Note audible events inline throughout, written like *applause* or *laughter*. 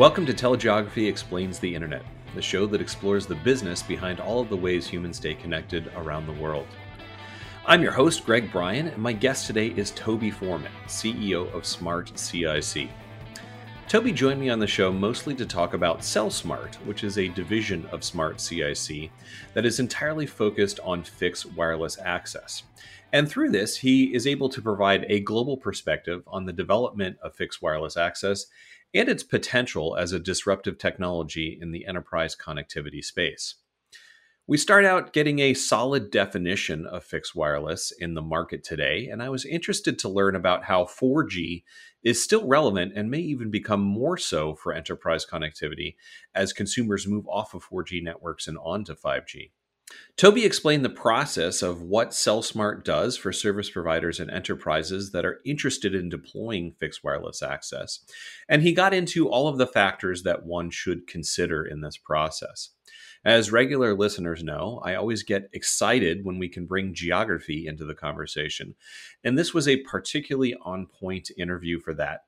Welcome to Telegeography Explains the Internet, the show that explores the business behind all of the ways humans stay connected around the world. I'm your host, Greg Bryan, and my guest today is Toby Forman, CEO of Smart CIC. Toby joined me on the show mostly to talk about CellSmart, which is a division of Smart CIC that is entirely focused on fixed wireless access. And through this, he is able to provide a global perspective on the development of fixed wireless access and its potential as a disruptive technology in the enterprise connectivity space. We start out getting a solid definition of fixed wireless in the market today, and I was interested to learn about how 4G is still relevant and may even become more so for enterprise connectivity as consumers move off of 4G networks and onto 5G. Toby explained the process of what CellSmart does for service providers and enterprises that are interested in deploying fixed wireless access. And he got into all of the factors that one should consider in this process. As regular listeners know, I always get excited when we can bring geography into the conversation, and this was a particularly on point interview for that.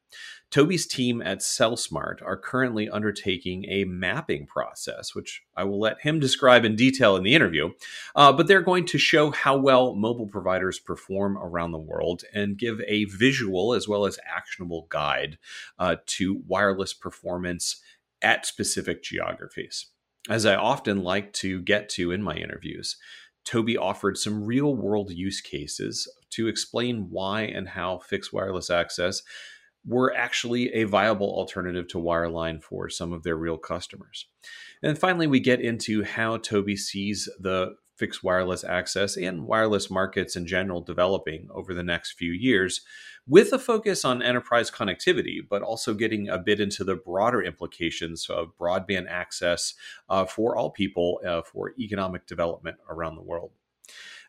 Toby's team at CellSmart are currently undertaking a mapping process, which I will let him describe in detail in the interview. Uh, but they're going to show how well mobile providers perform around the world and give a visual as well as actionable guide uh, to wireless performance at specific geographies. As I often like to get to in my interviews, Toby offered some real world use cases to explain why and how fixed wireless access were actually a viable alternative to wireline for some of their real customers. And finally, we get into how Toby sees the fixed wireless access and wireless markets in general developing over the next few years with a focus on enterprise connectivity, but also getting a bit into the broader implications of broadband access uh, for all people uh, for economic development around the world.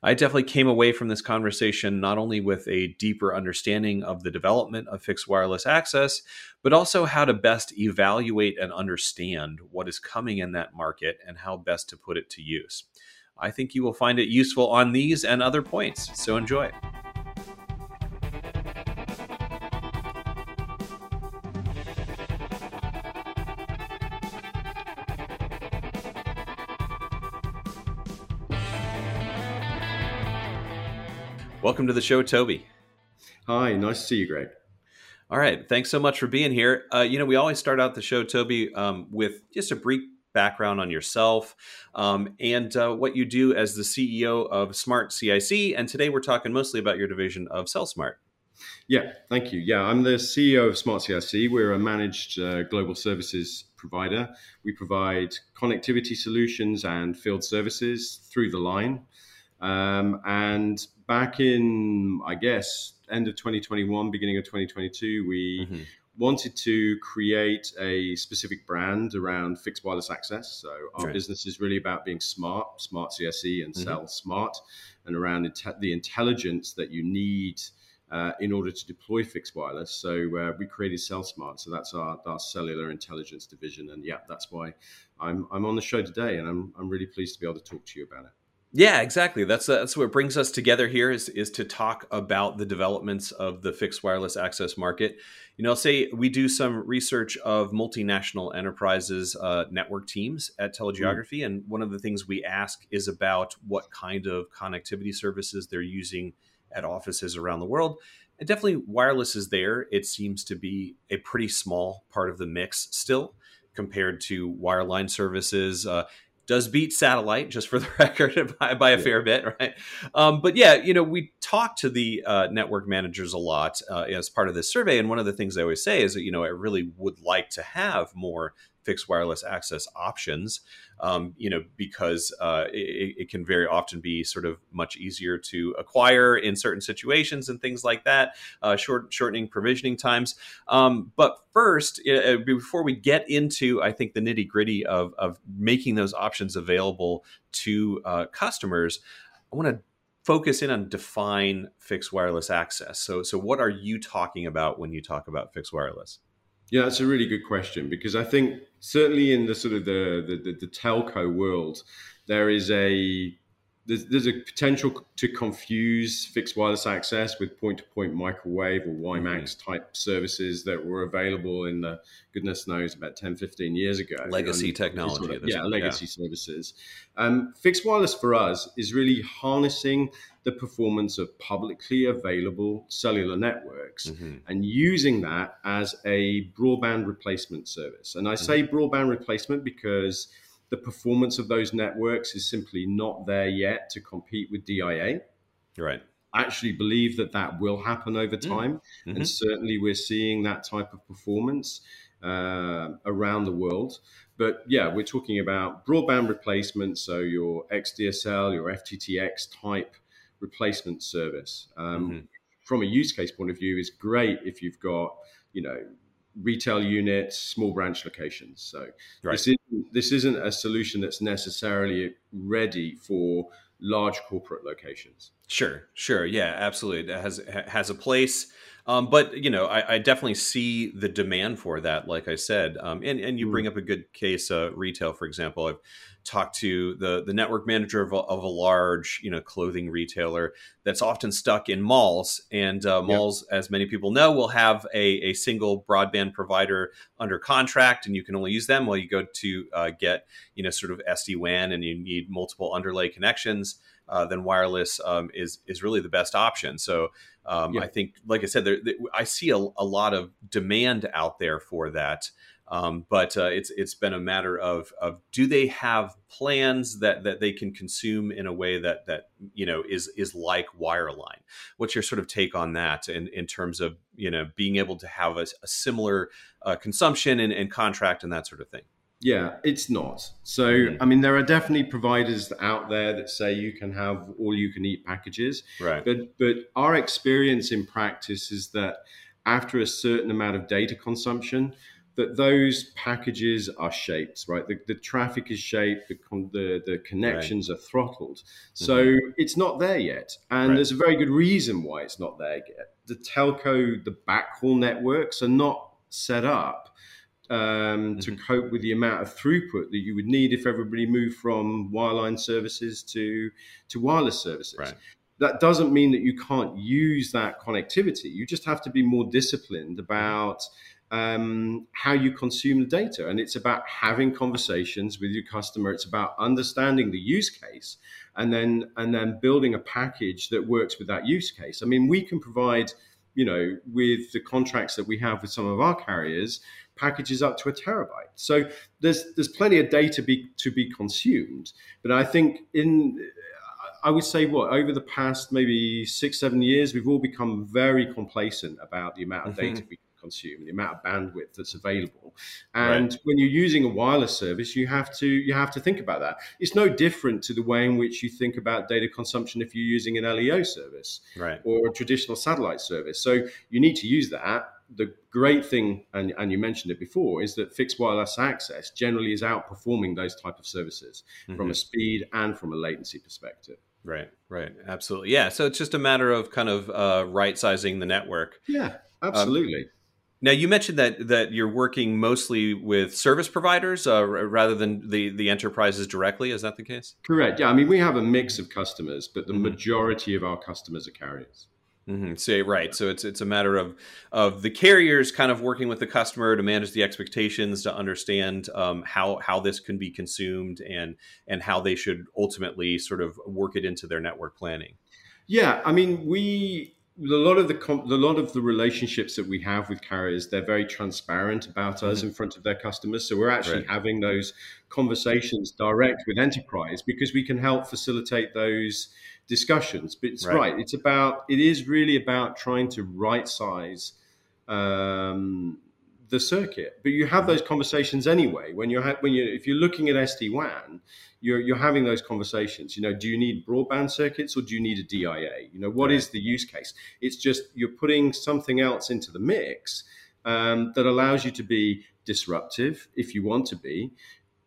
I definitely came away from this conversation not only with a deeper understanding of the development of fixed wireless access, but also how to best evaluate and understand what is coming in that market and how best to put it to use. I think you will find it useful on these and other points, so enjoy. Welcome to the show, Toby. Hi, nice to see you, Greg. All right, thanks so much for being here. Uh, you know, we always start out the show, Toby, um, with just a brief background on yourself um, and uh, what you do as the CEO of Smart CIC. And today we're talking mostly about your division of CellSmart. Yeah, thank you. Yeah, I'm the CEO of Smart CIC. We're a managed uh, global services provider. We provide connectivity solutions and field services through the line. Um, and back in, I guess, end of 2021, beginning of 2022, we mm-hmm. wanted to create a specific brand around fixed wireless access. So our right. business is really about being smart, smart CIC, and mm-hmm. CellSmart, and around the intelligence that you need. Uh, in order to deploy fixed wireless. So uh, we created CellSmart. So that's our, our cellular intelligence division. And yeah, that's why I'm, I'm on the show today. And I'm, I'm really pleased to be able to talk to you about it. Yeah, exactly. That's uh, that's what brings us together here is is to talk about the developments of the fixed wireless access market. You know, say we do some research of multinational enterprises uh, network teams at Telegeography, mm. and one of the things we ask is about what kind of connectivity services they're using at offices around the world. And definitely, wireless is there. It seems to be a pretty small part of the mix still compared to wireline services. Uh, does beat satellite, just for the *laughs* record, *laughs* by, by a yeah. fair bit, right? Um, but yeah, you know, we talk to the uh, network managers a lot uh, as part of this survey, and one of the things I always say is that you know I really would like to have more fixed wireless access options, um, you know, because uh, it, it, can very often be sort of much easier to acquire in certain situations and things like that, uh, short, shortening provisioning times. Um, but first, uh, before we get into, I think, the nitty gritty of, of making those options available to uh, customers, I want to focus in on define fixed wireless access. So, so what are you talking about when you talk about fixed wireless? Yeah, that's a really good question because I think certainly in the sort of the the, the, the telco world, there is a there's, there's a potential to confuse fixed wireless access with point-to-point microwave or WiMAX mm-hmm. type services that were available in the goodness knows about 10, 15 years ago. Legacy know, technology. Sort of, yeah, legacy yeah. services. Um, fixed wireless for us is really harnessing the performance of publicly available cellular networks mm-hmm. and using that as a broadband replacement service. And I mm-hmm. say broadband replacement because – the performance of those networks is simply not there yet to compete with DIA. Right. I actually believe that that will happen over mm. time. Mm-hmm. And certainly we're seeing that type of performance uh, around the world. But yeah, we're talking about broadband replacement. So your XDSL, your FTTX type replacement service. Um, mm-hmm. From a use case point of view, is great if you've got, you know, retail units, small branch locations. So right. this, is, this isn't a solution that's necessarily ready for large corporate locations. Sure, sure, yeah, absolutely. It has has a place, um, but you know, I, I, definitely see the demand for that. Like I said, um, and and you mm. bring up a good case, uh, retail, for example. I've talked to the the network manager of a, of a large you know clothing retailer that's often stuck in malls and uh, malls yep. as many people know will have a, a single broadband provider under contract and you can only use them while you go to uh, get you know sort of SD-WAN and you need multiple underlay connections uh, then wireless um, is is really the best option so um, I think like I said there, there, I see a, a lot of demand out there for that um, but uh, it's it's been a matter of of do they have plans that that they can consume in a way that that you know is is like wireline? What's your sort of take on that in in terms of you know being able to have a, a similar uh, consumption and, and contract and that sort of thing? Yeah, it's not. So, mm-hmm. I mean, there are definitely providers out there that say you can have all you can eat packages. Right. But but our experience in practice is that after a certain amount of data consumption, that those packages are shaped, right? The, the traffic is shaped, the, the, the connections right. are throttled. So mm-hmm. it's not there yet. And right. there's a very good reason why it's not there yet. The telco, the backhaul networks are not set up um, mm-hmm. to cope with the amount of throughput that you would need if everybody moved from wireline services to, to wireless services. Right. That doesn't mean that you can't use that connectivity. You just have to be more disciplined about. Mm-hmm um, how you consume the data. And it's about having conversations with your customer. It's about understanding the use case and then and then building a package that works with that use case. I mean, we can provide, you know, with the contracts that we have with some of our carriers, packages up to a terabyte. So there's there's plenty of data be, to be consumed. But I think in I would say what over the past maybe six, seven years, we've all become very complacent about the amount of mm-hmm. data we consume, the amount of bandwidth that's available. And right. when you're using a wireless service, you have to you have to think about that. It's no different to the way in which you think about data consumption if you're using an LEO service right. or a traditional satellite service. So you need to use that. The great thing, and, and you mentioned it before, is that fixed wireless access generally is outperforming those type of services mm-hmm. from a speed and from a latency perspective. Right, right, absolutely, yeah. So it's just a matter of kind of uh, right sizing the network. Yeah, absolutely. Um, now you mentioned that that you're working mostly with service providers uh, rather than the the enterprises directly. Is that the case? Correct. Yeah. I mean, we have a mix of customers, but the mm-hmm. majority of our customers are carriers. Mm-hmm. So right, so it's it's a matter of of the carriers kind of working with the customer to manage the expectations, to understand um, how how this can be consumed, and and how they should ultimately sort of work it into their network planning. Yeah, I mean, we a lot of the a lot of the relationships that we have with carriers they're very transparent about us mm-hmm. in front of their customers so we're actually right. having those conversations direct with enterprise because we can help facilitate those discussions but it's right, right. it's about it is really about trying to right size um, the circuit but you have those conversations anyway when you're ha- when you if you're looking at SD-WAN you're, you're having those conversations. You know, do you need broadband circuits or do you need a DIA? You know, what is the use case? It's just you're putting something else into the mix um, that allows you to be disruptive if you want to be,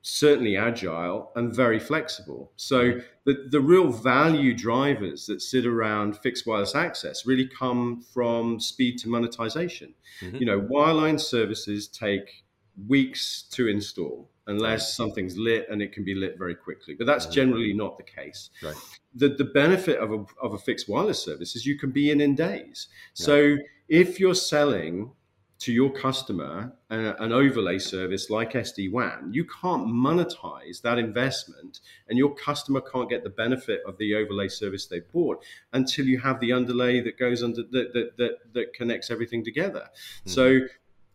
certainly agile and very flexible. So the, the real value drivers that sit around fixed wireless access really come from speed to monetization. Mm-hmm. You know, wireline services take weeks to install unless something's lit and it can be lit very quickly. But that's generally not the case. Right. The, the benefit of a, of a fixed wireless service is you can be in in days. So if you're selling to your customer an, an overlay service like SD WAN, you can't monetize that investment, and your customer can't get the benefit of the overlay service they bought until you have the underlay that goes under that that that, that connects everything together. Mm-hmm. So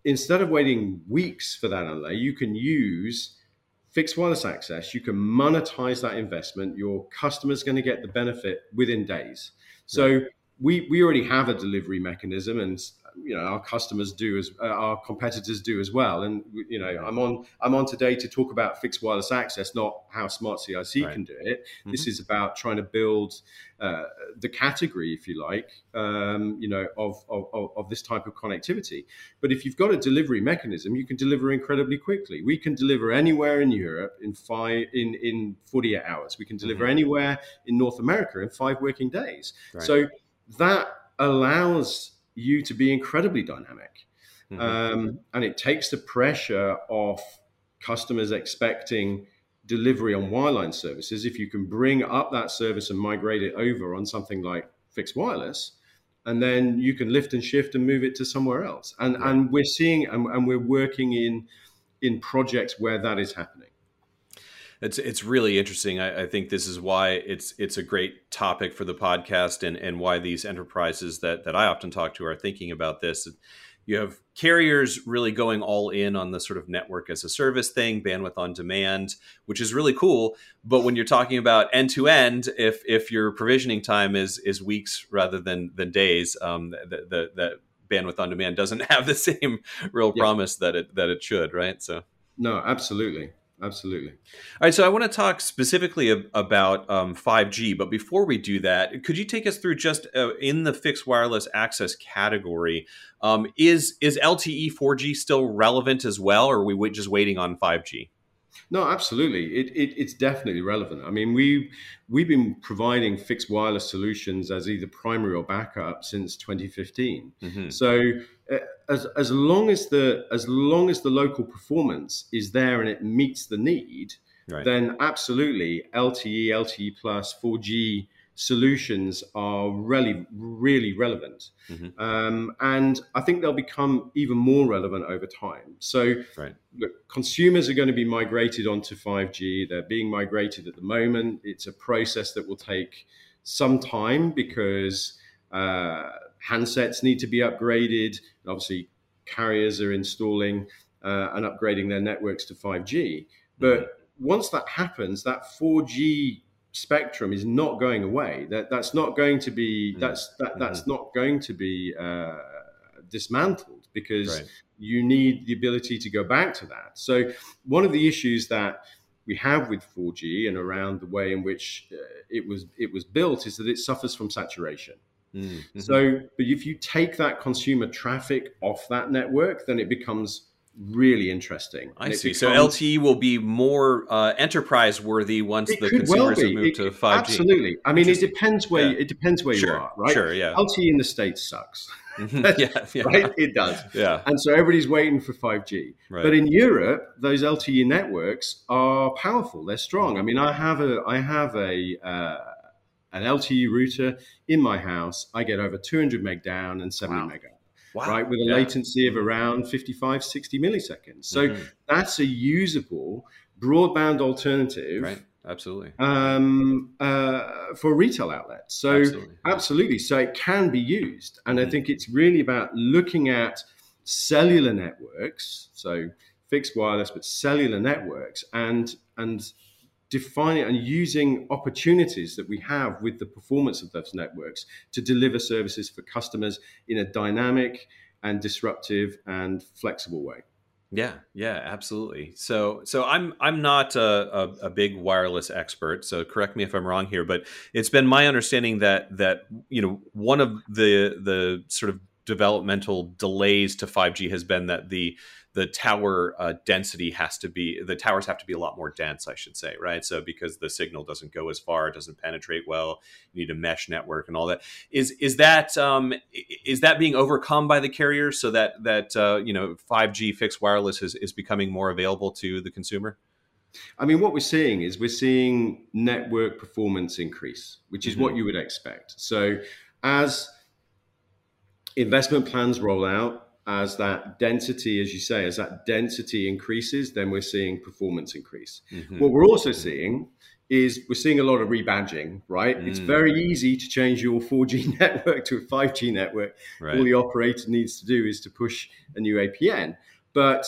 instead of waiting weeks for that underlay, you can use fixed wireless access. You can monetize that investment. Your customer's going to get the benefit within days. So we we already have a delivery mechanism, and you know our customers do as uh, our competitors do as well and you know i'm on i'm on today to talk about fixed wireless access not how smart cic right. can do it mm-hmm. this is about trying to build uh, the category if you like um, you know of, of, of this type of connectivity but if you've got a delivery mechanism you can deliver incredibly quickly we can deliver anywhere in europe in five in in 48 hours we can deliver mm-hmm. anywhere in north america in five working days right. so that allows you to be incredibly dynamic. Mm-hmm. Um, and it takes the pressure off customers expecting delivery on wireline services. If you can bring up that service and migrate it over on something like fixed wireless, and then you can lift and shift and move it to somewhere else. And, and we're seeing and, and we're working in in projects where that is happening it's it's really interesting. I, I, think this is why it's it's a great topic for the podcast, and and why these enterprises that that I often talk to are thinking about this. You have carriers really going all in on the sort of network as a service thing, bandwidth on demand, which is really cool. But when you're talking about end to end, if if your provisioning time is is weeks rather than than days, um, the, the, the bandwidth on demand doesn't *laughs* have the same real yeah. promise that it that it should, right? So no, absolutely absolutely. All right, so I want to talk specifically about um, 5G, but before we do that, could you take us through just uh, in the fixed wireless access category? Um, is is LTE 4G still relevant as well, or are we just waiting on 5G? No, absolutely. It, it, it's definitely relevant. I mean, we we've been providing fixed wireless solutions as either primary or backup since 2015. Mm-hmm. So uh, as as long as the as long as the local performance is there and it meets the need, right. then absolutely LTE, LTE plus, 4G solutions are really, really relevant. Mm-hmm. Um, and I think they'll become even more relevant over time. So, right. look, consumers are going to be migrated onto 5G. They're being migrated at the moment. It's a process that will take some time because uh, handsets need to be upgraded. Obviously, carriers are installing uh, and upgrading their networks to 5G. But mm-hmm. once that happens, that 4G spectrum is not going away. That that's not going to be mm. that's that that's mm-hmm. not going to be uh, dismantled because right. you need the ability to go back to that. So one of the issues that we have with 4G and around the way in which uh, it was it was built is that it suffers from saturation. Mm-hmm. So, but if you take that consumer traffic off that network, then it becomes really interesting. I see. Becomes, so LTE will be more uh, enterprise worthy once the consumers well have moved it, to 5G. Absolutely. I mean, it depends where yeah. it depends where sure. you are, right? Sure. Yeah. LTE in the states sucks. Mm-hmm. *laughs* yeah, yeah, Right. It does. Yeah. And so everybody's waiting for 5G. Right. But in Europe, those LTE networks are powerful. They're strong. I mean, I have a I have a uh, an LTE router in my house. I get over 200 meg down and 70 wow. meg up wow. right, with a yeah. latency of around 55, 60 milliseconds. So mm-hmm. that's a usable broadband alternative. Right. Absolutely. Um, uh, for retail outlets. So, absolutely. absolutely. So, it can be used. And mm-hmm. I think it's really about looking at cellular networks. So, fixed wireless, but cellular networks and, and defining and using opportunities that we have with the performance of those networks to deliver services for customers in a dynamic and disruptive and flexible way. Yeah, yeah, absolutely. So, so I'm I'm not a, a, a, big wireless expert. So, correct me if I'm wrong here, but it's been my understanding that that you know one of the the sort of developmental delays to 5G has been that the the tower uh, density has to be the towers have to be a lot more dense i should say right so because the signal doesn't go as far it doesn't penetrate well you need a mesh network and all that is is that um, is that being overcome by the carriers so that that uh, you know 5g fixed wireless is, is becoming more available to the consumer I mean, what we're seeing is we're seeing network performance increase, which is mm-hmm. what you would expect. So, as investment plans roll out, as that density, as you say, as that density increases, then we're seeing performance increase. Mm-hmm. What we're also seeing is we're seeing a lot of rebadging, right? Mm. It's very easy to change your 4G *laughs* network to a 5G network. Right. All the operator needs to do is to push a new APN. But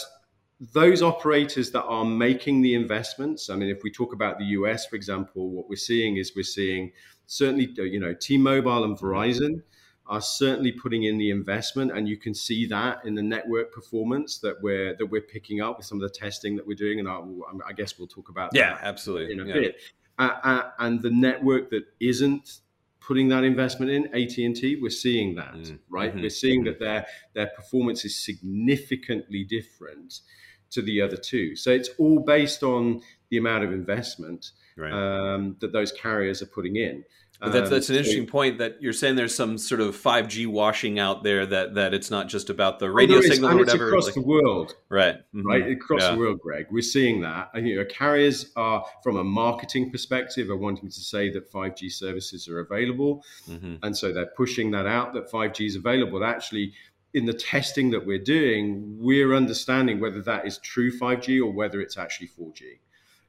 those operators that are making the investments, I mean, if we talk about the US, for example, what we're seeing is we're seeing certainly, you know, T-Mobile and Verizon are certainly putting in the investment, and you can see that in the network performance that we're that we're picking up with some of the testing that we're doing. And I, I guess we'll talk about yeah, absolutely in a yeah. bit. Uh, uh, and the network that isn't putting that investment in AT&T we're seeing that mm. right mm-hmm. we're seeing mm-hmm. that their their performance is significantly different to the other two so it's all based on the amount of investment right. um, that those carriers are putting in but that's that's an um, interesting point that you're saying there's some sort of 5G washing out there that that it's not just about the radio signal or whatever. across like, the world, right? Mm-hmm. Right across yeah. the world, Greg. We're seeing that. And, you know, carriers are, from a marketing perspective, are wanting to say that 5G services are available, mm-hmm. and so they're pushing that out that 5G is available. Actually, in the testing that we're doing, we're understanding whether that is true 5G or whether it's actually 4G.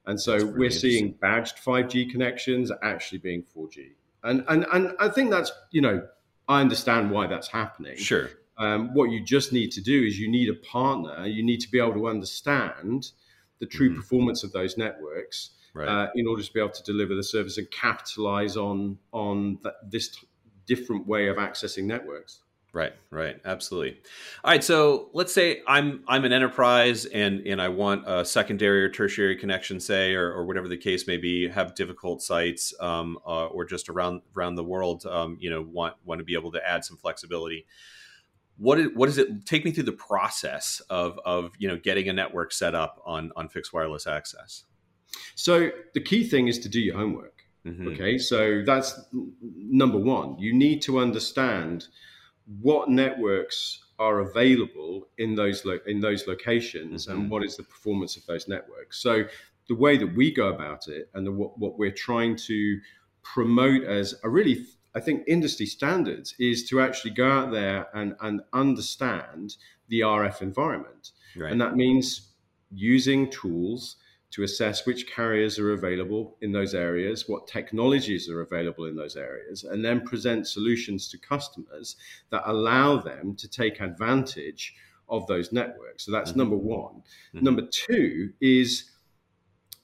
And so really we're seeing badged 5G connections actually being 4G and and and I think that's you know I understand why that's happening. Sure. Um, what you just need to do is you need a partner. You need to be able to understand the true mm-hmm. performance of those networks right. uh, in order to be able to deliver the service and capitalize on on that, this t- different way of accessing networks. Right, right, absolutely. All right, so let's say I'm I'm an enterprise and and I want a secondary or tertiary connection, say, or, or whatever the case may be, have difficult sites, um, uh, or just around around the world, um, you know, want want to be able to add some flexibility. What is, what does it take me through the process of of you know getting a network set up on on fixed wireless access? So the key thing is to do your homework. Mm-hmm. Okay, so that's number one. You need to understand what networks are available in those lo- in those locations mm-hmm. and what is the performance of those networks. So the way that we go about it and the, what, what we're trying to promote as a really I think industry standards is to actually go out there and, and understand the RF environment. Right. And that means using tools to assess which carriers are available in those areas, what technologies are available in those areas, and then present solutions to customers that allow them to take advantage of those networks. So that's mm-hmm. number one. Mm-hmm. Number two is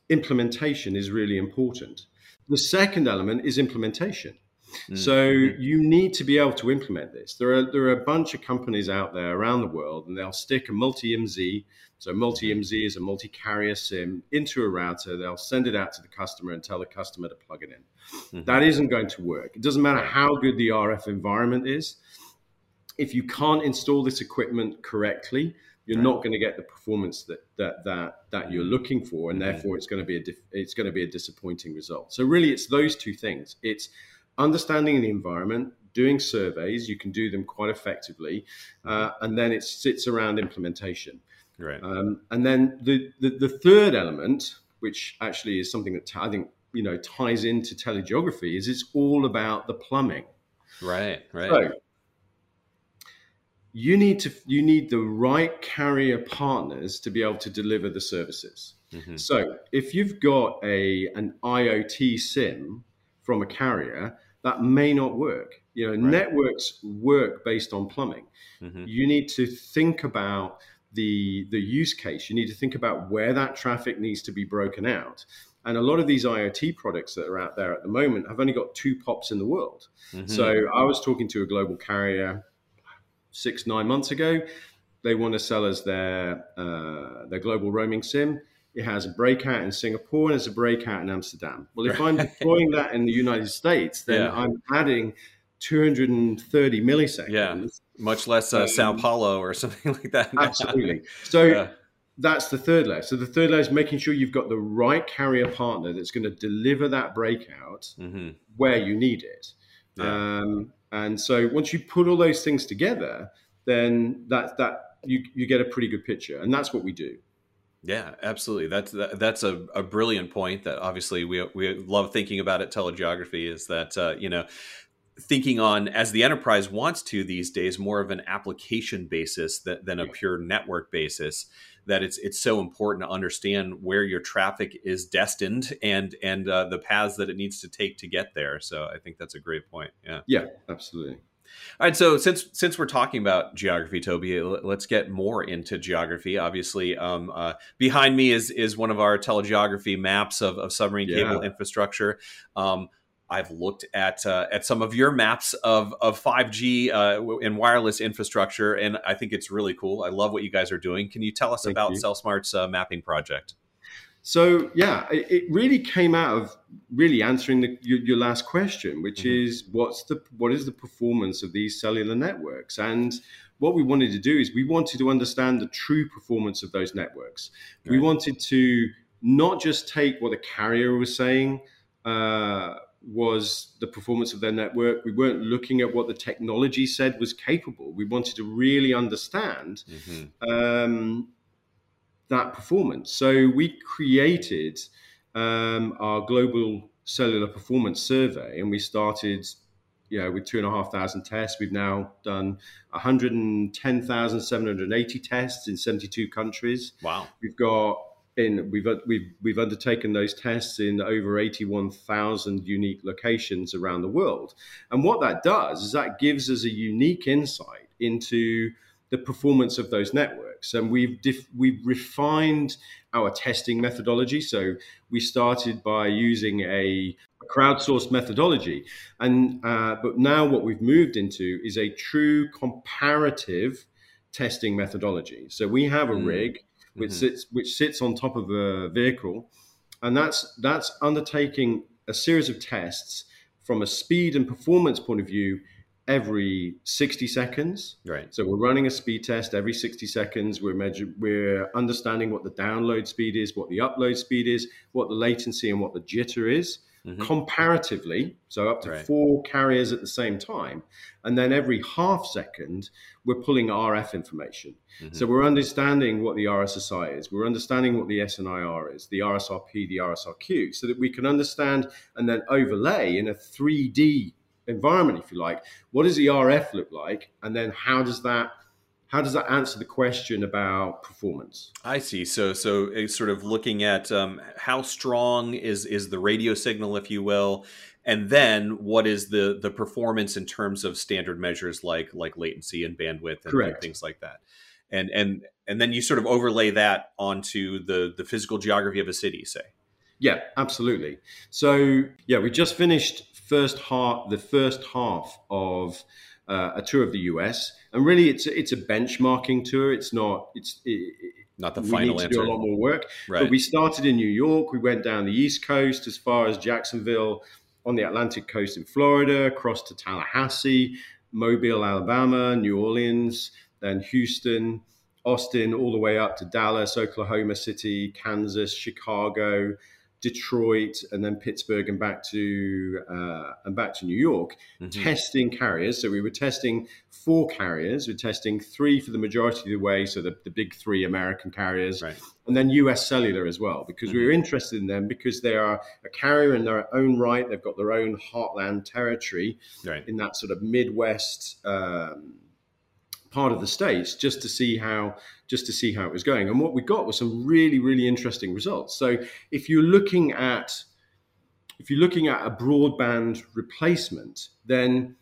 implementation is really important. The second element is implementation. Mm-hmm. So you need to be able to implement this. There are there are a bunch of companies out there around the world, and they'll stick a multi IMSI so multi IMSI is a multi carrier SIM into a router. They'll send it out to the customer and tell the customer to plug it in. Mm-hmm. That isn't going to work. It doesn't matter how good the RF environment is. If you can't install this equipment correctly, you're right. not going to get the performance that that that that you're looking for, and mm-hmm. therefore it's going to be a it's going to be a disappointing result. So really, it's those two things. It's understanding the environment, doing surveys. You can do them quite effectively, uh, and then it sits around implementation. Right. Um, and then the, the, the third element, which actually is something that t- I think you know ties into telegeography, is it's all about the plumbing. Right. Right. So you need to you need the right carrier partners to be able to deliver the services. Mm-hmm. So if you've got a an IoT SIM from a carrier, that may not work. You know, right. networks work based on plumbing. Mm-hmm. You need to think about the the use case. You need to think about where that traffic needs to be broken out. And a lot of these IoT products that are out there at the moment have only got two pops in the world. Mm-hmm. So I was talking to a global carrier six nine months ago. They want to sell us their uh, their global roaming SIM. It has a breakout in Singapore and there's a breakout in Amsterdam. Well, if I'm *laughs* deploying that in the United States, then yeah. I'm adding 230 milliseconds. Yeah much less uh, um, Sao Paulo or *laughs* something like that. absolutely. *laughs* So that's the third layer. So the third layer is making sure you've got the right carrier partner that's going to deliver that breakout mm-hmm. where you need it. Yeah. Um, and so once you put all those things together, then that that you you get a pretty good picture, and that's what we do. Yeah, absolutely. That's that, that's a, a brilliant point that obviously we we love thinking about at telegeography is that uh, you know thinking on as the enterprise wants to these days more of an application basis that, than a pure network basis that it's it's so important to understand where your traffic is destined and and uh, the paths that it needs to take to get there. So i think that's a great point. Yeah. Yeah absolutely all right, so since since we're talking about geography, Toby, let's get more into geography. Obviously, um, uh, behind me is is one of our telegeography maps of, of submarine yeah. cable infrastructure. Um, I've looked at uh, at some of your maps of of 5G uh, and wireless infrastructure, and I think it's really cool. I love what you guys are doing. Can you tell us Thank about CellSmart's uh, mapping project? So yeah, it, really came out of really answering the, your, your, last question, which mm-hmm. is what's the what is the performance of these cellular networks? And what we wanted to do is we wanted to understand the true performance of those networks. Right. We wanted to not just take what the carrier was saying uh, was the performance of their network. We weren't looking at what the technology said was capable. We wanted to really understand mm-hmm. um, that performance. So we created um, our global cellular performance survey, and we started, you know, with two and a half thousand tests. We've now done 110,780 tests in 72 countries. Wow. We've got in we've we've we've undertaken those tests in over 81,000 unique locations around the world. And what that does is that gives us a unique insight into the performance of those networks. And we've we've refined our testing methodology. So we started by using a crowdsourced methodology, and uh, but now what we've moved into is a true comparative testing methodology. So we have a mm. rig which mm-hmm. sits which sits on top of a vehicle, and that's that's undertaking a series of tests from a speed and performance point of view every 60 seconds. Right. So we're running a speed test every 60 seconds. We're measuring, we're understanding what the download speed is, what the upload speed is, what the latency and what the jitter is. Mm-hmm. comparatively, so up to right. four carriers at the same time. And then every half second, we're pulling RF information. Mm-hmm. So we're understanding what the RSSI is, we're understanding what the SNIR is, the RSRP, the RSRQ, so that we can understand and then overlay in a 3D environment, if you like. What does the RF look like? And then how does that how does that answer the question about performance? I see. So, so sort of looking at um, how strong is is the radio signal, if you will, and then what is the the performance in terms of standard measures like like latency and bandwidth and, and things like that, and and and then you sort of overlay that onto the the physical geography of a city, say. Yeah, absolutely. So yeah, we just finished first half, the first half of uh, a tour of the US, and really it's it's a benchmarking tour. It's not it's it, not the we final need to answer. do a lot more work. Right. But we started in New York. We went down the East Coast as far as Jacksonville, on the Atlantic coast in Florida, across to Tallahassee, Mobile, Alabama, New Orleans, then Houston, Austin, all the way up to Dallas, Oklahoma City, Kansas, Chicago, Detroit, and then Pittsburgh, and back to uh, and back to New York, mm-hmm. testing carriers. So we were testing four carriers. We're testing three for the majority of the way, so the, the big three American carriers, right. and then U.S. Cellular as well, because mm-hmm. we were interested in them because they are a carrier in their own right. They've got their own heartland territory right. in that sort of Midwest. Um, part of the states just to see how just to see how it was going and what we got was some really really interesting results so if you're looking at if you're looking at a broadband replacement then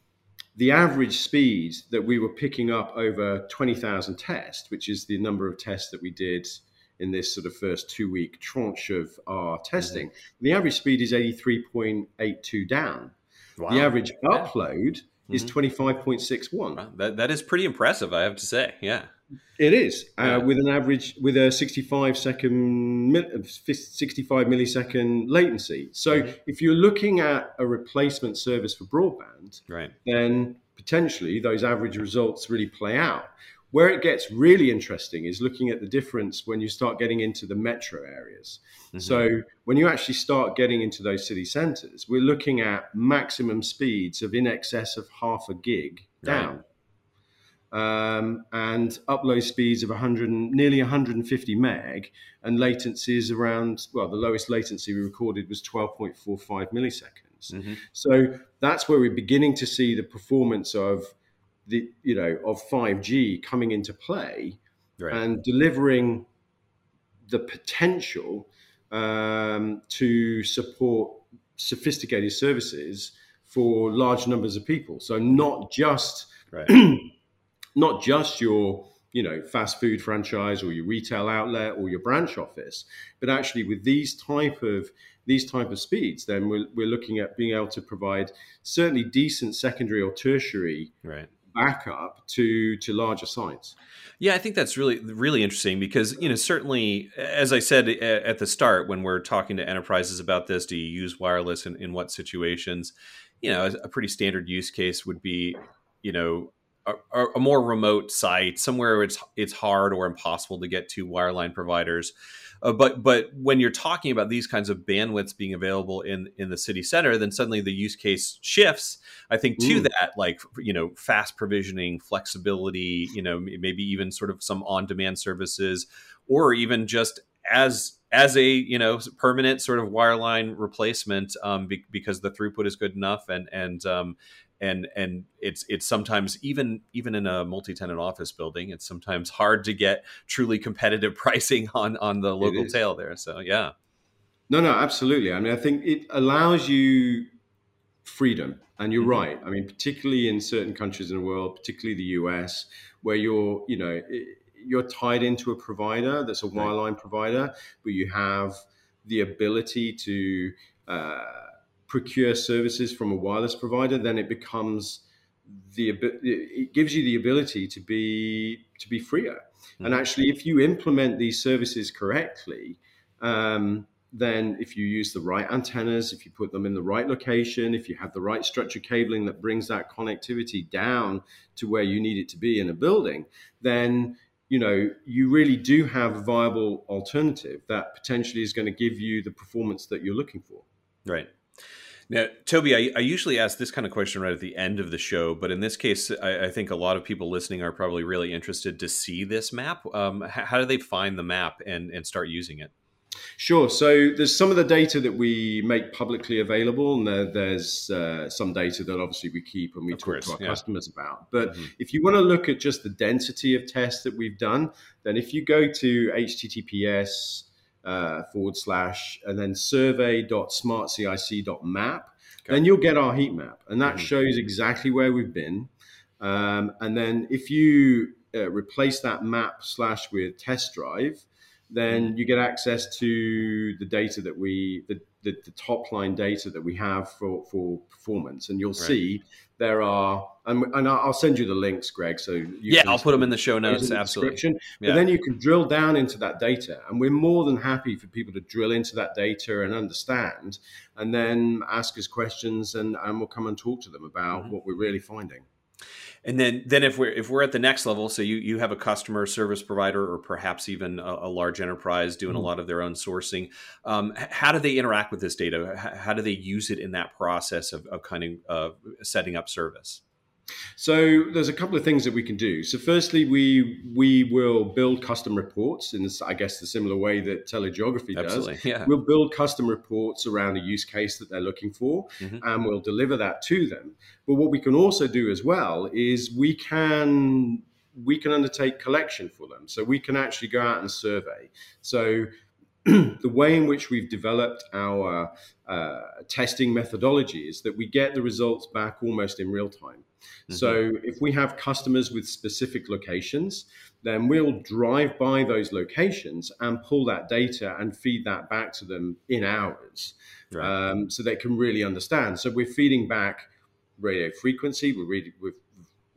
the average speed that we were picking up over 20,000 tests which is the number of tests that we did in this sort of first two week tranche of our testing mm-hmm. the average speed is 83.82 down wow. the average upload is mm-hmm. 25.61. That, that is pretty impressive, I have to say. Yeah. It is uh, with an average with a 65 second 65 millisecond latency. So mm-hmm. if you're looking at a replacement service for broadband, right. then potentially those average results really play out. Where it gets really interesting is looking at the difference when you start getting into the metro areas. Mm-hmm. So, when you actually start getting into those city centers, we're looking at maximum speeds of in excess of half a gig down. Right. Um, and upload speeds of 100, nearly 150 meg, and latencies around, well, the lowest latency we recorded was 12.45 milliseconds. Mm-hmm. So that's where we're beginning to see the performance of the you know of 5G coming into play right. and delivering the potential um, to support sophisticated services for large numbers of people. So not just right. *clears throat* not just your you know fast food franchise or your retail outlet or your branch office, but actually with these type of these type of speeds, then we're, we're looking at being able to provide certainly decent secondary or tertiary right backup to to larger sites. Yeah, I think that's really really interesting because you know certainly as I said at the start when we're talking to enterprises about this, do you use wireless in, in what situations? You know, a pretty standard use case would be you know a, a more remote site somewhere where it's it's hard or impossible to get to wireline providers uh, but but when you're talking about these kinds of bandwidths being available in in the city center, then suddenly the use case shifts. I think to mm. that, like you know, fast provisioning, flexibility, you know, maybe even sort of some on demand services, or even just as as a you know permanent sort of wireline replacement um, be, because the throughput is good enough and and um, and and it's it's sometimes even even in a multi-tenant office building it's sometimes hard to get truly competitive *laughs* pricing on on the local tail there so yeah. No no absolutely. I mean i think it allows you freedom and you're mm-hmm. right. I mean particularly in certain countries in the world particularly the us where you're you know you're tied into a provider that's a wireline provider but you have the ability to uh, procure services from a wireless provider, then it becomes the it gives you the ability to be to be freer. Mm-hmm. And actually, if you implement these services correctly, um, then if you use the right antennas, if you put them in the right location, if you have the right structure cabling that brings that connectivity down to where you need it to be in a building, then you know you really do have a viable alternative that potentially is going to give you the performance that you're looking for. Right. Now, Toby, I, I, usually ask this kind of question right at the end of the show, but in this case, I, I think a lot of people listening are probably really interested to see this map. Um, how, how do they find the map and, and start using it? Sure. So there's some of the data that we make publicly available, and there, there's uh, some data that obviously we keep and we of talk course, to our yeah. customers about. But mm-hmm. if you want to look at just the density of tests that we've done, then if you go to HTTPS uh, forward slash and then survey.smartcic.map, okay. then you'll get our heat map. And that mm-hmm. shows exactly where we've been. Um, and then if you uh, replace that map slash with test drive, then mm-hmm. you get access to the data that we, the, the, the top line data that we have for, for performance. And you'll right. see there are, and, and, I'll send you the links, Greg. So yeah, I'll put them in the show notes. Absolutely. Yeah. But then you can drill down into that data, and we're more than happy for people to drill into that data and understand, and then ask us questions, and, and we'll come and talk to them about mm-hmm. what we're really finding. And then, then if we're if we're at the next level, so you you have a customer service provider, or perhaps even a, a large enterprise doing mm-hmm. a lot of their own sourcing. Um, how do they interact with this data? How, do they use it in that process of, of kind of uh, setting up service? So there's a couple of things that we can do. So firstly, we we will build custom reports in this, I guess the similar way that telegeography does. Absolutely, yeah. We'll build custom reports around a use case that they're looking for, mm-hmm. and we'll deliver that to them. But what we can also do as well is we can we can undertake collection for them. So we can actually go out and survey. So *clears throat* the way in which we've developed our uh, testing methodology is that we get the results back almost in real time. Mm-hmm. So if we have customers with specific locations, then we'll drive by those locations and pull that data and feed that back to them in hours right. um, so they can really understand. So we're feeding back radio frequency, we're, really, we're,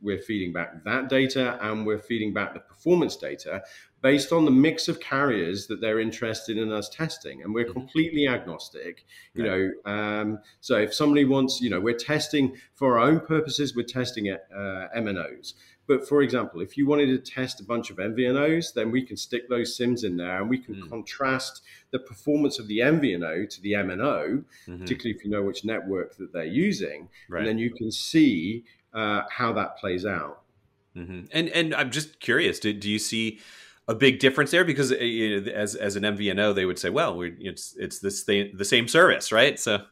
we're feeding back that data, and we're feeding back the performance data based on the mix of carriers that they're interested in us testing. And we're mm-hmm. completely agnostic, you right. know. Um, so if somebody wants, you know, we're testing for our own purposes, we're testing at uh, MNOs. But for example, if you wanted to test a bunch of MVNOs, then we can stick those SIMs in there and we can mm. contrast the performance of the MVNO to the MNO, mm-hmm. particularly if you know which network that they're using. Right. And then you can see uh, how that plays out. Mm-hmm. And and I'm just curious, do, do you see a big difference there? Because know, as as an MVNO, they would say, well, it's it's this thing, the same service, right? So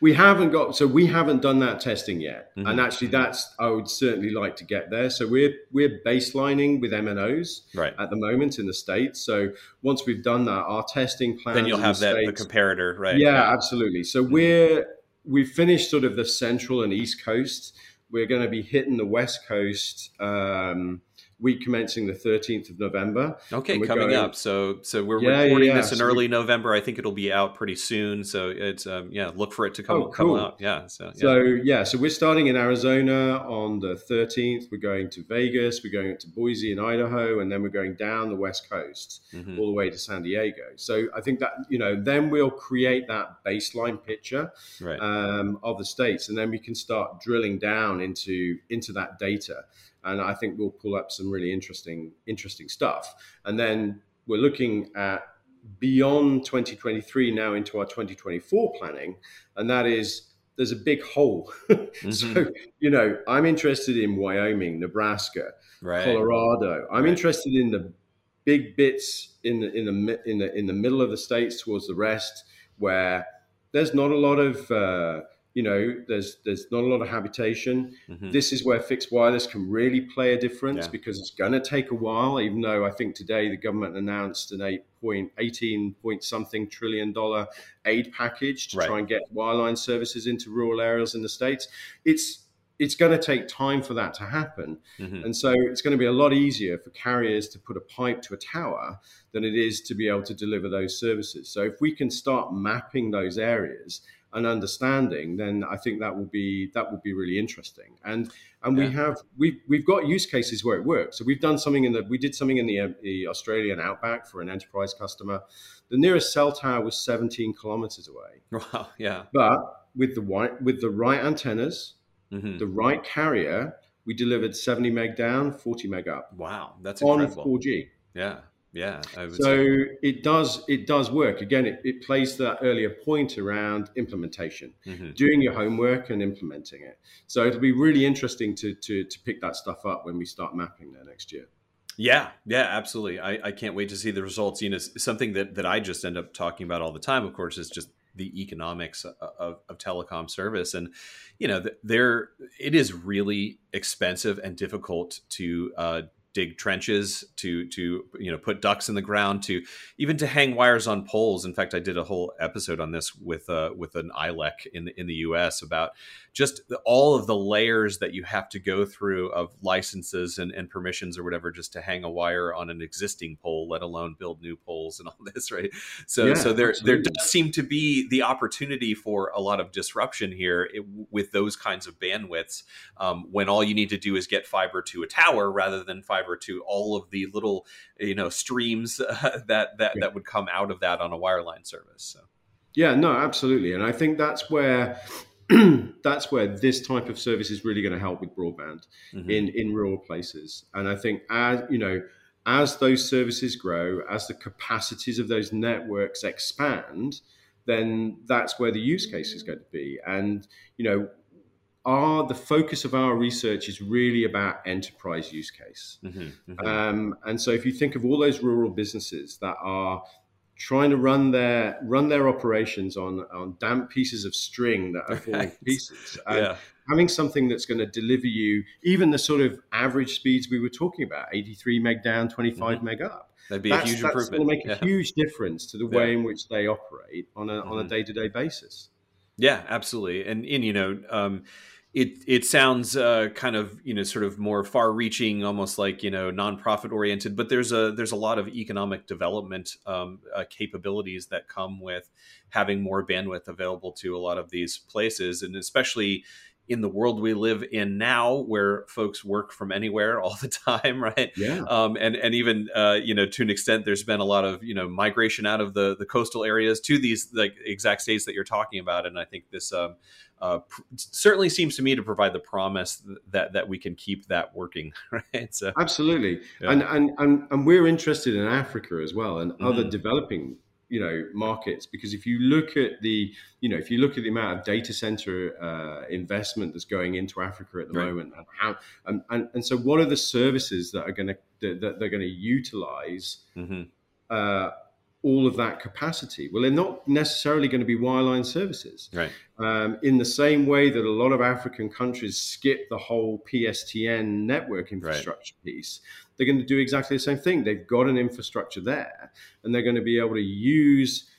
we haven't got so we haven't done that testing yet, mm-hmm. and actually, that's I would certainly like to get there. So we're we're baselining with MNOs right. at the moment in the states. So once we've done that, our testing plan then you'll have the that states, the comparator, right? Yeah, yeah. absolutely. So mm-hmm. we're we've finished sort of the central and east coast. We're going to be hitting the west coast. Um, week commencing the 13th of November. Okay, coming going, up. So so we're yeah, recording yeah, this in so early we, November. I think it'll be out pretty soon. So it's um, yeah, look for it to come, oh, cool. come out. Yeah. So yeah. so yeah, so we're starting in Arizona on the 13th. We're going to Vegas. We're going to Boise in Idaho, and then we're going down the west coast mm-hmm. all the way to San Diego. So I think that you know then we'll create that baseline picture right. um, of the states, and then we can start drilling down into into that data and I think we'll pull up some really interesting interesting stuff. And then we're looking at beyond 2023 now into our 2024 planning, and that is there's a big hole. *laughs* mm-hmm. So you know, I'm interested in Wyoming, Nebraska, right. Colorado. I'm right. interested in the big bits in the in the in the in the middle of the states towards the rest where there's not a lot of uh, you know, there's there's not a lot of habitation. Mm-hmm. This is where fixed wireless can really play a difference yeah. because it's going to take a while. Even though I think today the government announced an eight point eighteen point something trillion dollar aid package to right. try and get wireline services into rural areas in the states, it's it's going to take time for that to happen. Mm-hmm. And so it's going to be a lot easier for carriers to put a pipe to a tower than it is to be able to deliver those services. So if we can start mapping those areas and understanding, then I think that will be that will be really interesting. And and yeah. we have we've we've got use cases where it works. So we've done something in the we did something in the, the Australian outback for an enterprise customer. The nearest cell tower was 17 kilometers away. *laughs* Wow, yeah. But with the right with the right antennas, mm-hmm. the right carrier, we delivered 70 meg down, 40 meg up. Wow, that's incredible. on 4G. Yeah. Yeah. So say. it does it does work. Again, it, it plays that earlier point around implementation, mm-hmm. doing your homework and implementing it. So it'll be really interesting to, to to pick that stuff up when we start mapping there next year. Yeah, yeah, absolutely. I, I can't wait to see the results. You know, something that, that I just end up talking about all the time, of course, is just the economics of, of, telecom service and you know there it is really expensive and difficult to uh, dig trenches to to you know put ducts in the ground to even to hang wires on poles in fact i did a whole episode on this with uh, with an ILEC in the in the us about just the, all of the layers that you have to go through of licenses and, and permissions or whatever just to hang a wire on an existing pole let alone build new poles and *laughs* all this right so yeah, so there absolutely. there does seem to be the opportunity for a lot of disruption here it, with those kinds of bandwidths um, when all you need to do is get fiber to a tower rather than fiber to all of the little you know streams uh, *laughs* that that yeah. that would come out of that on a wireline service. So. Yeah, no, absolutely, and I think that's where *clears throat* that's where this type of service is really going to help with broadband mm-hmm. in in rural places. And I think as you know, as those services grow, as the capacities of those networks expand, then that's where the use case is going to be. And you know, our the focus of our research is really about enterprise use case. Mm-hmm, mm-hmm. Um, and so, if you think of all those rural businesses that are trying to run their run their operations on on damp pieces of string that are *laughs* falling right. pieces, and yeah. having something that's going to deliver you even the sort of average speeds we were talking about, eighty three meg down, twenty five mm mm-hmm. meg up. That'd be that's, a huge that's improvement. going to make a yeah. huge difference to the way in which they operate on a on a day to day basis. Yeah, absolutely, and and you know. Um, it it sounds uh, kind of you know sort of more far reaching almost like you know nonprofit oriented but there's a there's a lot of economic development um, uh, capabilities that come with having more bandwidth available to a lot of these places and especially in the world we live in now, where folks work from anywhere *laughs* all the time, right? Yeah. Um, and and even uh, you know to an extent, there's been a lot of you know migration out of the the coastal areas to these like exact states that you're talking about, and I think this. Um, uh, pr- certainly seems to me to provide the promise that that we can keep that working *laughs* right so absolutely yeah. and, and and and we're interested in africa as well and mm-hmm. other developing you know markets because if you look at the you know if you look at the amount of data center uh, investment that's going into Africa at the right. moment and how and, and, and so what are the services that are going to that, they're going to utilize mm-hmm. uh, all of that capacity well they're not necessarily going to be wireline services right um, in the same way that a lot of African countries skip the whole PSTN network infrastructure right. piece they're going to do exactly the same thing. They've got an infrastructure there, and they're going to be able to use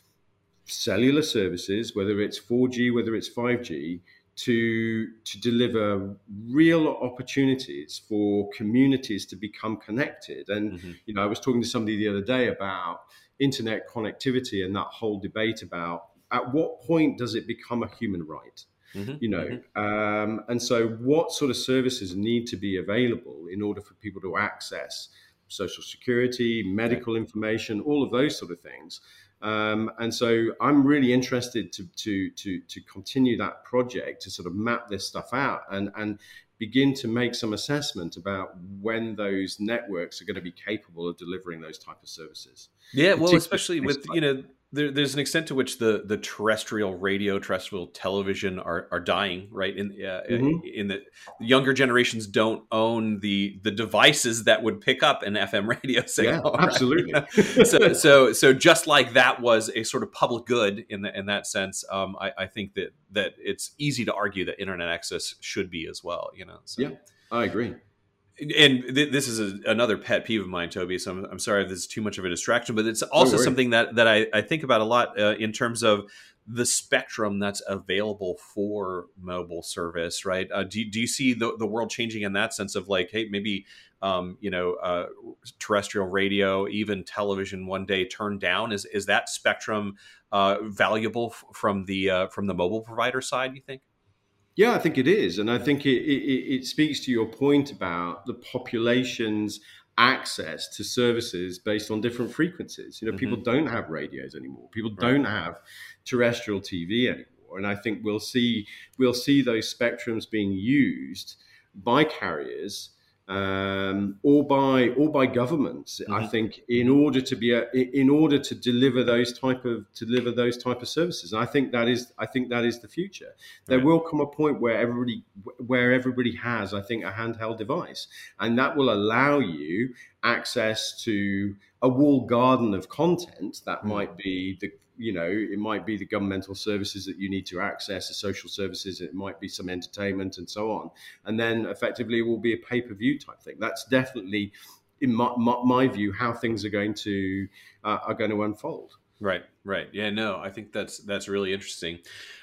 cellular services, whether it's 4G, whether it's 5G, to to deliver real opportunities for communities to become connected. And mm-hmm. you know, I was talking to somebody the other day about internet connectivity and that whole debate about at what point does it become a human right? Mm-hmm, you know mm-hmm. um, and so what sort of services need to be available in order for people to access social security medical right. information all of those sort of things um, and so i'm really interested to, to to to continue that project to sort of map this stuff out and and begin to make some assessment about when those networks are going to be capable of delivering those type of services yeah well especially with you know there, there's an extent to which the the terrestrial radio, terrestrial television are, are dying, right? In uh, mm-hmm. in the younger generations don't own the the devices that would pick up an FM radio *laughs* signal. Yeah, absolutely. Right? *laughs* so so so just like that was a sort of public good in the, in that sense, um, I, I think that that it's easy to argue that internet access should be as well. You know. So. Yeah, I agree and th- this is a, another pet peeve of mine, Toby. So I'm, I'm, sorry if this is too much of a distraction, but it's also something that that I, I, think about a lot uh, in terms of the spectrum that's available for mobile service. Right? Uh, do do you see the the world changing in that sense of like, hey, maybe um, you know, uh, terrestrial radio, even television, one day turned down? Is is that spectrum uh, valuable f- from the uh, from the mobile provider side? You think? Yeah, I think it is, and I think it, it, it speaks to your point about the population's access to services based on different frequencies. You know, mm-hmm. people don't have radios anymore. People right. don't have terrestrial TV anymore, and I think we'll see we'll see those spectrums being used by carriers um, or by or by governments. Mm-hmm. I think in order to be a, in order to deliver those type of deliver those type of services, and I think that is I think that is the future. There right. will come a point where everybody where everybody has I think a handheld device, and that will allow you access to a walled garden of content that mm-hmm. might be the you know, it might be the governmental services that you need to access, the social services, it might be some entertainment and so on. And then effectively it will be a pay per view type thing. That's definitely, in my, my, my, view, how things are going to uh, are going to unfold. Right, right. Yeah, no, I think that's that's really interesting.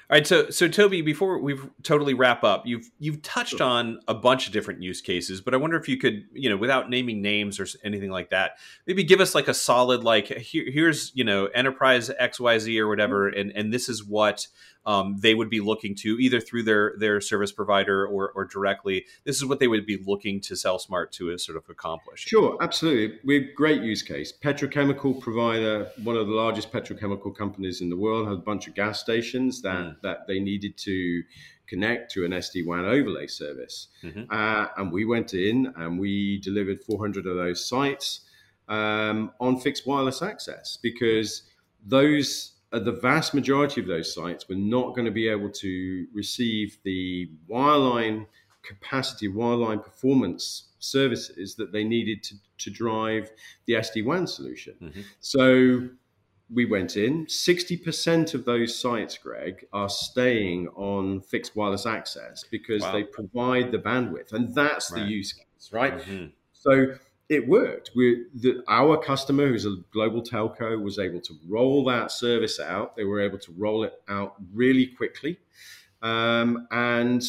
All right, so so Toby, before we totally wrap up, you've you've touched sure. on a bunch of different use cases, but I wonder if you could, you know, without naming names or anything like that, maybe give us like a solid like here, here's you know enterprise X Y Z or whatever, mm-hmm. and and this is what um, they would be looking to either through their their service provider or, or directly. This is what they would be looking to CellSmart to uh, sort of accomplish. Sure, absolutely. We're great use case. Petrochemical provider, one of the largest petrochemical companies in the world, had a bunch of gas stations that mm. that they needed to connect to an SD WAN overlay service, mm-hmm. uh, and we went in and we delivered 400 of those sites um, on fixed wireless access because those the vast majority of those sites were not going to be able to receive the wireline capacity, wireline performance services that they needed to, to drive the SD WAN solution. Mm-hmm. So we went in. 60% of those sites, Greg, are staying on fixed wireless access because wow. they provide the bandwidth. And that's right. the use case, right? Mm-hmm. So it worked. We, the, our customer, who's a global telco, was able to roll that service out. They were able to roll it out really quickly, um, and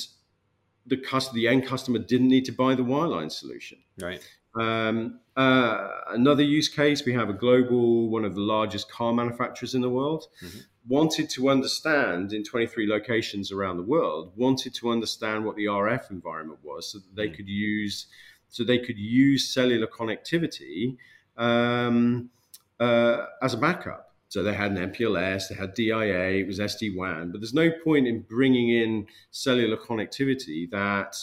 the customer, the end customer, didn't need to buy the wireline solution. Right. Um, uh, another use case, we have a global, one of the largest car manufacturers in the world, mm-hmm. wanted to understand in 23 locations around the world, wanted to understand what the RF environment was so that they mm-hmm. could use, so they could use cellular connectivity um, uh, as a backup. So they had an MPLS, they had DIA, it was SD WAN, but there's no point in bringing in cellular connectivity that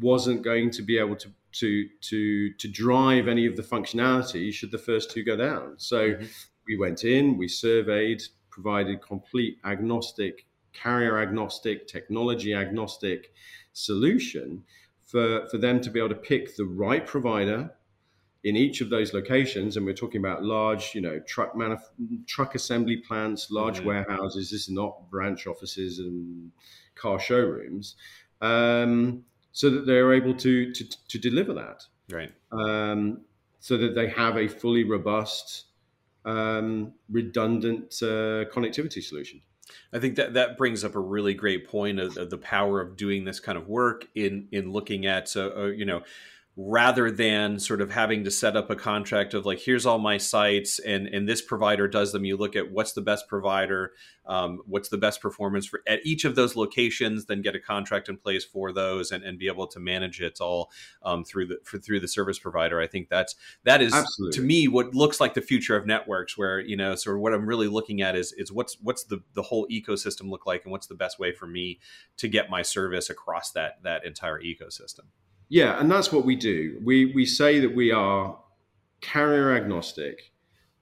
wasn't going to be able to to to to drive any of the functionality should the first two go down. So mm-hmm. we went in, we surveyed, provided complete agnostic, carrier agnostic, technology agnostic solution for for them to be able to pick the right provider in each of those locations and we're talking about large you know truck manuf- truck assembly plants large mm-hmm. warehouses this is not branch offices and car showrooms um, so that they're able to to, to deliver that. Right. Um, so that they have a fully robust, um, redundant uh, connectivity solution. I think that that brings up a really great point of, of, the power of doing this kind of work in in looking at so uh, you know rather than sort of having to set up a contract of like here's all my sites and and this provider does them. You look at what's the best provider um, what's the best performance for at each of those locations then get a contract in place for those and, and be able to manage it all um, through the for, through the service provider. I think that's that is Absolutely. to me what looks like the future of networks where you know sort of what i'm really looking at is is what's what's the the whole ecosystem look like and what's the best way for me to get my service across that that entire ecosystem yeah, and that's what we do. We we say that we are carrier agnostic,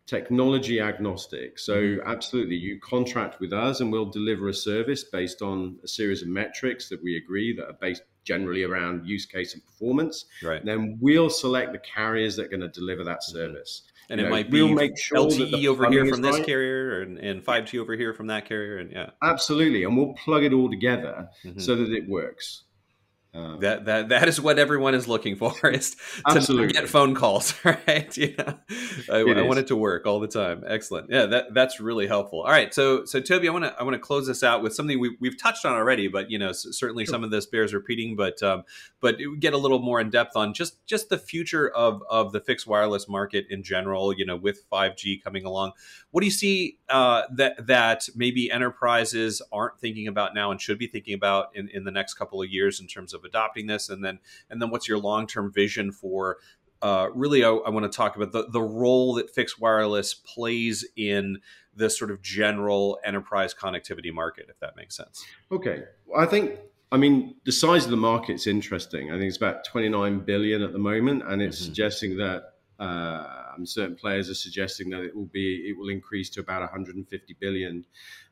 technology agnostic. So mm-hmm. absolutely, you contract with us, and we'll deliver a service based on a series of metrics that we agree that are based generally around use case and performance. Right. And then we'll select the carriers that are going to deliver that mm-hmm. service. And you it know, might be we'll make sure LTE over here from this right. carrier and, and 5G over here from that carrier. And yeah. Absolutely. And we'll plug it all together mm-hmm. so that it works. Um, that that that is what everyone is looking for *laughs* is to get phone calls, *laughs* right? Yeah, I, I want it to work all the time. Excellent. Yeah, that that's really helpful. All right, so so Toby, I want to I want to close this out with something we we've touched on already, but you know certainly sure. some of this bears repeating, but um, but get a little more in depth on just just the future of of the fixed wireless market in general. You know, with five G coming along, what do you see uh, that that maybe enterprises aren't thinking about now and should be thinking about in in the next couple of years in terms of adopting this, and then and then what's your long term vision for? Uh, really, I, I want to talk about the the role that fixed wireless plays in the sort of general enterprise connectivity market, if that makes sense. Okay, I think I mean, the size of the market is interesting. I think it's about 29 billion at the moment, and it's mm-hmm. suggesting that uh, certain players are suggesting that it will be it will increase to about 150 billion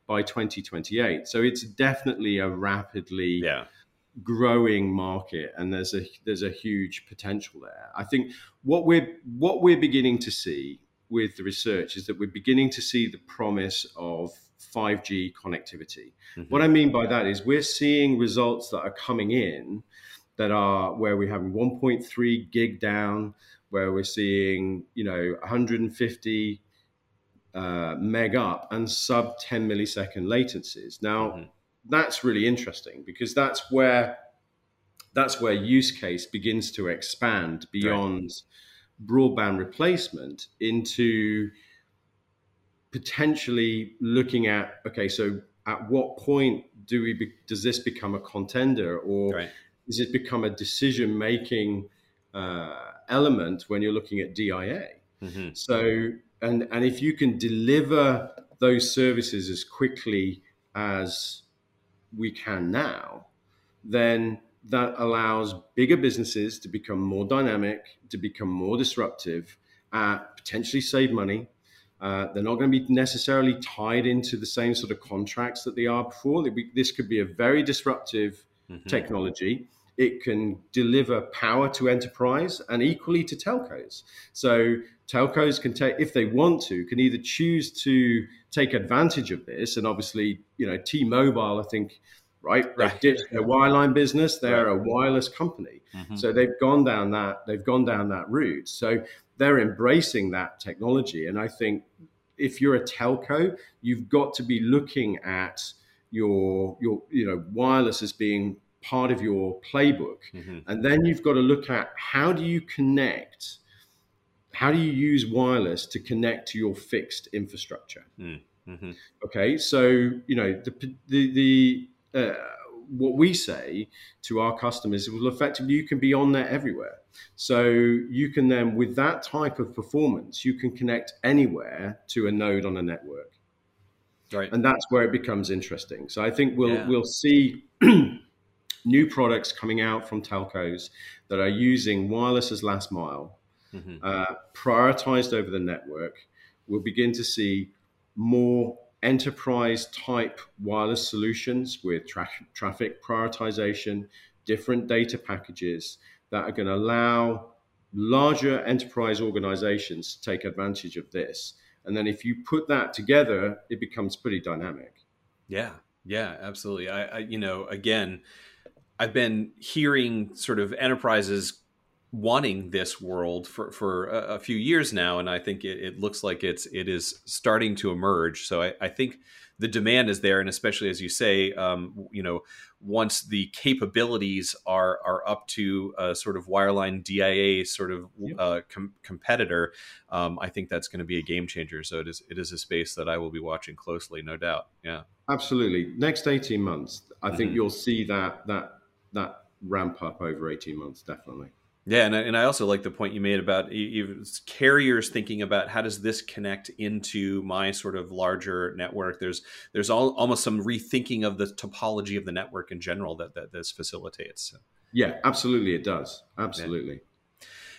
by 2028. So it's definitely a rapidly yeah growing market and there's a there's a huge potential there. I think what we're what we're beginning to see with the research is that we're beginning to see the promise of 5g connectivity. Mm-hmm. what i mean by that is we're seeing results that are coming in that are where we're having 1.3 gig down where we're seeing you know 150 uh, meg up and sub 10 millisecond latencies. Now mm-hmm that's really interesting because that's where that's where use case begins to expand beyond right. broadband replacement into potentially looking at okay so at what point do we be, does this become a contender or right. does it become a decision making uh, element when you're looking at dia mm-hmm. so and and if you can deliver those services as quickly as we can now, then that allows bigger businesses to become more dynamic, to become more disruptive, uh, potentially save money. Uh, they're not going to be necessarily tied into the same sort of contracts that they are before. This could be a very disruptive mm-hmm. technology. It can deliver power to enterprise and equally to telcos. So telcos can take, if they want to, can either choose to take advantage of this. And obviously, you know, T-Mobile, I think, right, right. they ditched their wireline business. They're right. a wireless company, mm-hmm. so they've gone down that they've gone down that route. So they're embracing that technology, and I think if you're a telco, you've got to be looking at your your you know wireless as being part of your playbook. Mm-hmm. And then you've got to look at how do you connect, how do you use wireless to connect to your fixed infrastructure? Mm, mm-hmm. Okay, so you know the the the uh, what we say to our customers is well, effectively you can be on there everywhere. So you can then, with that type of performance, you can connect anywhere to a node on a network. Right. And that's where it becomes interesting. So I think we'll yeah. we'll see *clears throat* new products coming out from telcos that are using wireless as last mile, mm-hmm. uh, prioritized over the network. We'll begin to see more enterprise type wireless solutions with tra- traffic prioritization, different data packages that are going to allow larger enterprise organizations to take advantage of this. And then if you put that together, it becomes pretty dynamic. Yeah, yeah, absolutely. I, I you know, again, I've been hearing sort of enterprises wanting this world for, for a, a few years now, and I think it, it, looks like it's it is starting to emerge. So I, I, think the demand is there, and especially as you say, um, you know, once the capabilities are are up to a sort of wireline DIA sort of uh, com- competitor, um, I think that's going to be a game changer. So it is it is a space that I will be watching closely, no doubt. Yeah, absolutely. Next eighteen months, I mm-hmm. think you'll see that that that ramp up over eighteen months, definitely. Yeah, and I, and I also like the point you made about carriers thinking about how does this connect into my sort of larger network. There's there's all, almost some rethinking of the topology of the network in general that that this facilitates. Yeah, absolutely, it does. Absolutely. Yeah.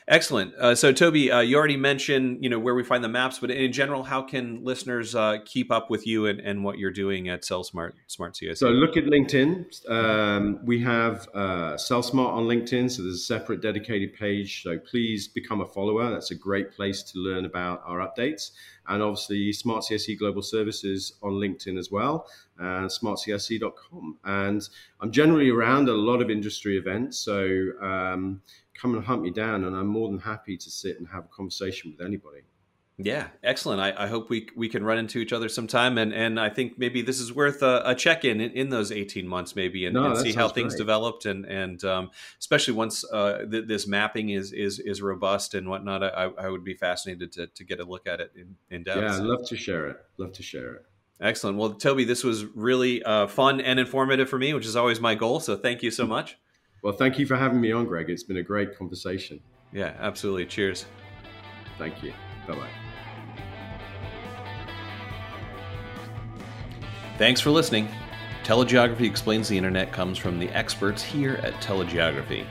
Excellent. Uh, so, Toby, uh, you already mentioned you know where we find the maps, but in general, how can listeners uh, keep up with you and, and what you're doing at CellSmart Smart CIC? So, look at LinkedIn. Um, we have uh, CellSmart on LinkedIn, so there's a separate dedicated page. So, please become a follower. That's a great place to learn about our updates, and obviously Smart CIC Global Services on LinkedIn as well, and smartcic.com. And I'm generally around a lot of industry events, so. Um, come and hunt me down, and I'm more than happy to sit and have a conversation with anybody. Yeah, excellent. I, I, hope we we can run into each other sometime, and and I think maybe this is worth a, a check in, in those eighteen months, maybe, and, no, and see how things great. developed, and and um, especially once uh, th- this mapping is is is robust and whatnot. I, I would be fascinated to, to get a look at it in, in depth. Yeah, I'd love to share it. Love to share it. Excellent. Well, Toby, this was really uh, fun and informative for me, which is always my goal. So thank you so much. Well, thank you for having me on, Greg. It's been a great conversation. Yeah, absolutely. Cheers. Thank you. Bye bye. Thanks for listening. Telegeography Explains the Internet comes from the experts here at Telegeography.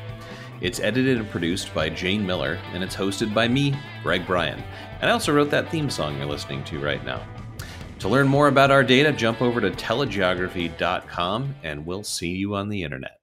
It's edited and produced by Jane Miller, and it's hosted by me, Greg Bryan. And I also wrote that theme song you're listening to right now. To learn more about our data, jump over to telegeography.com, and we'll see you on the internet.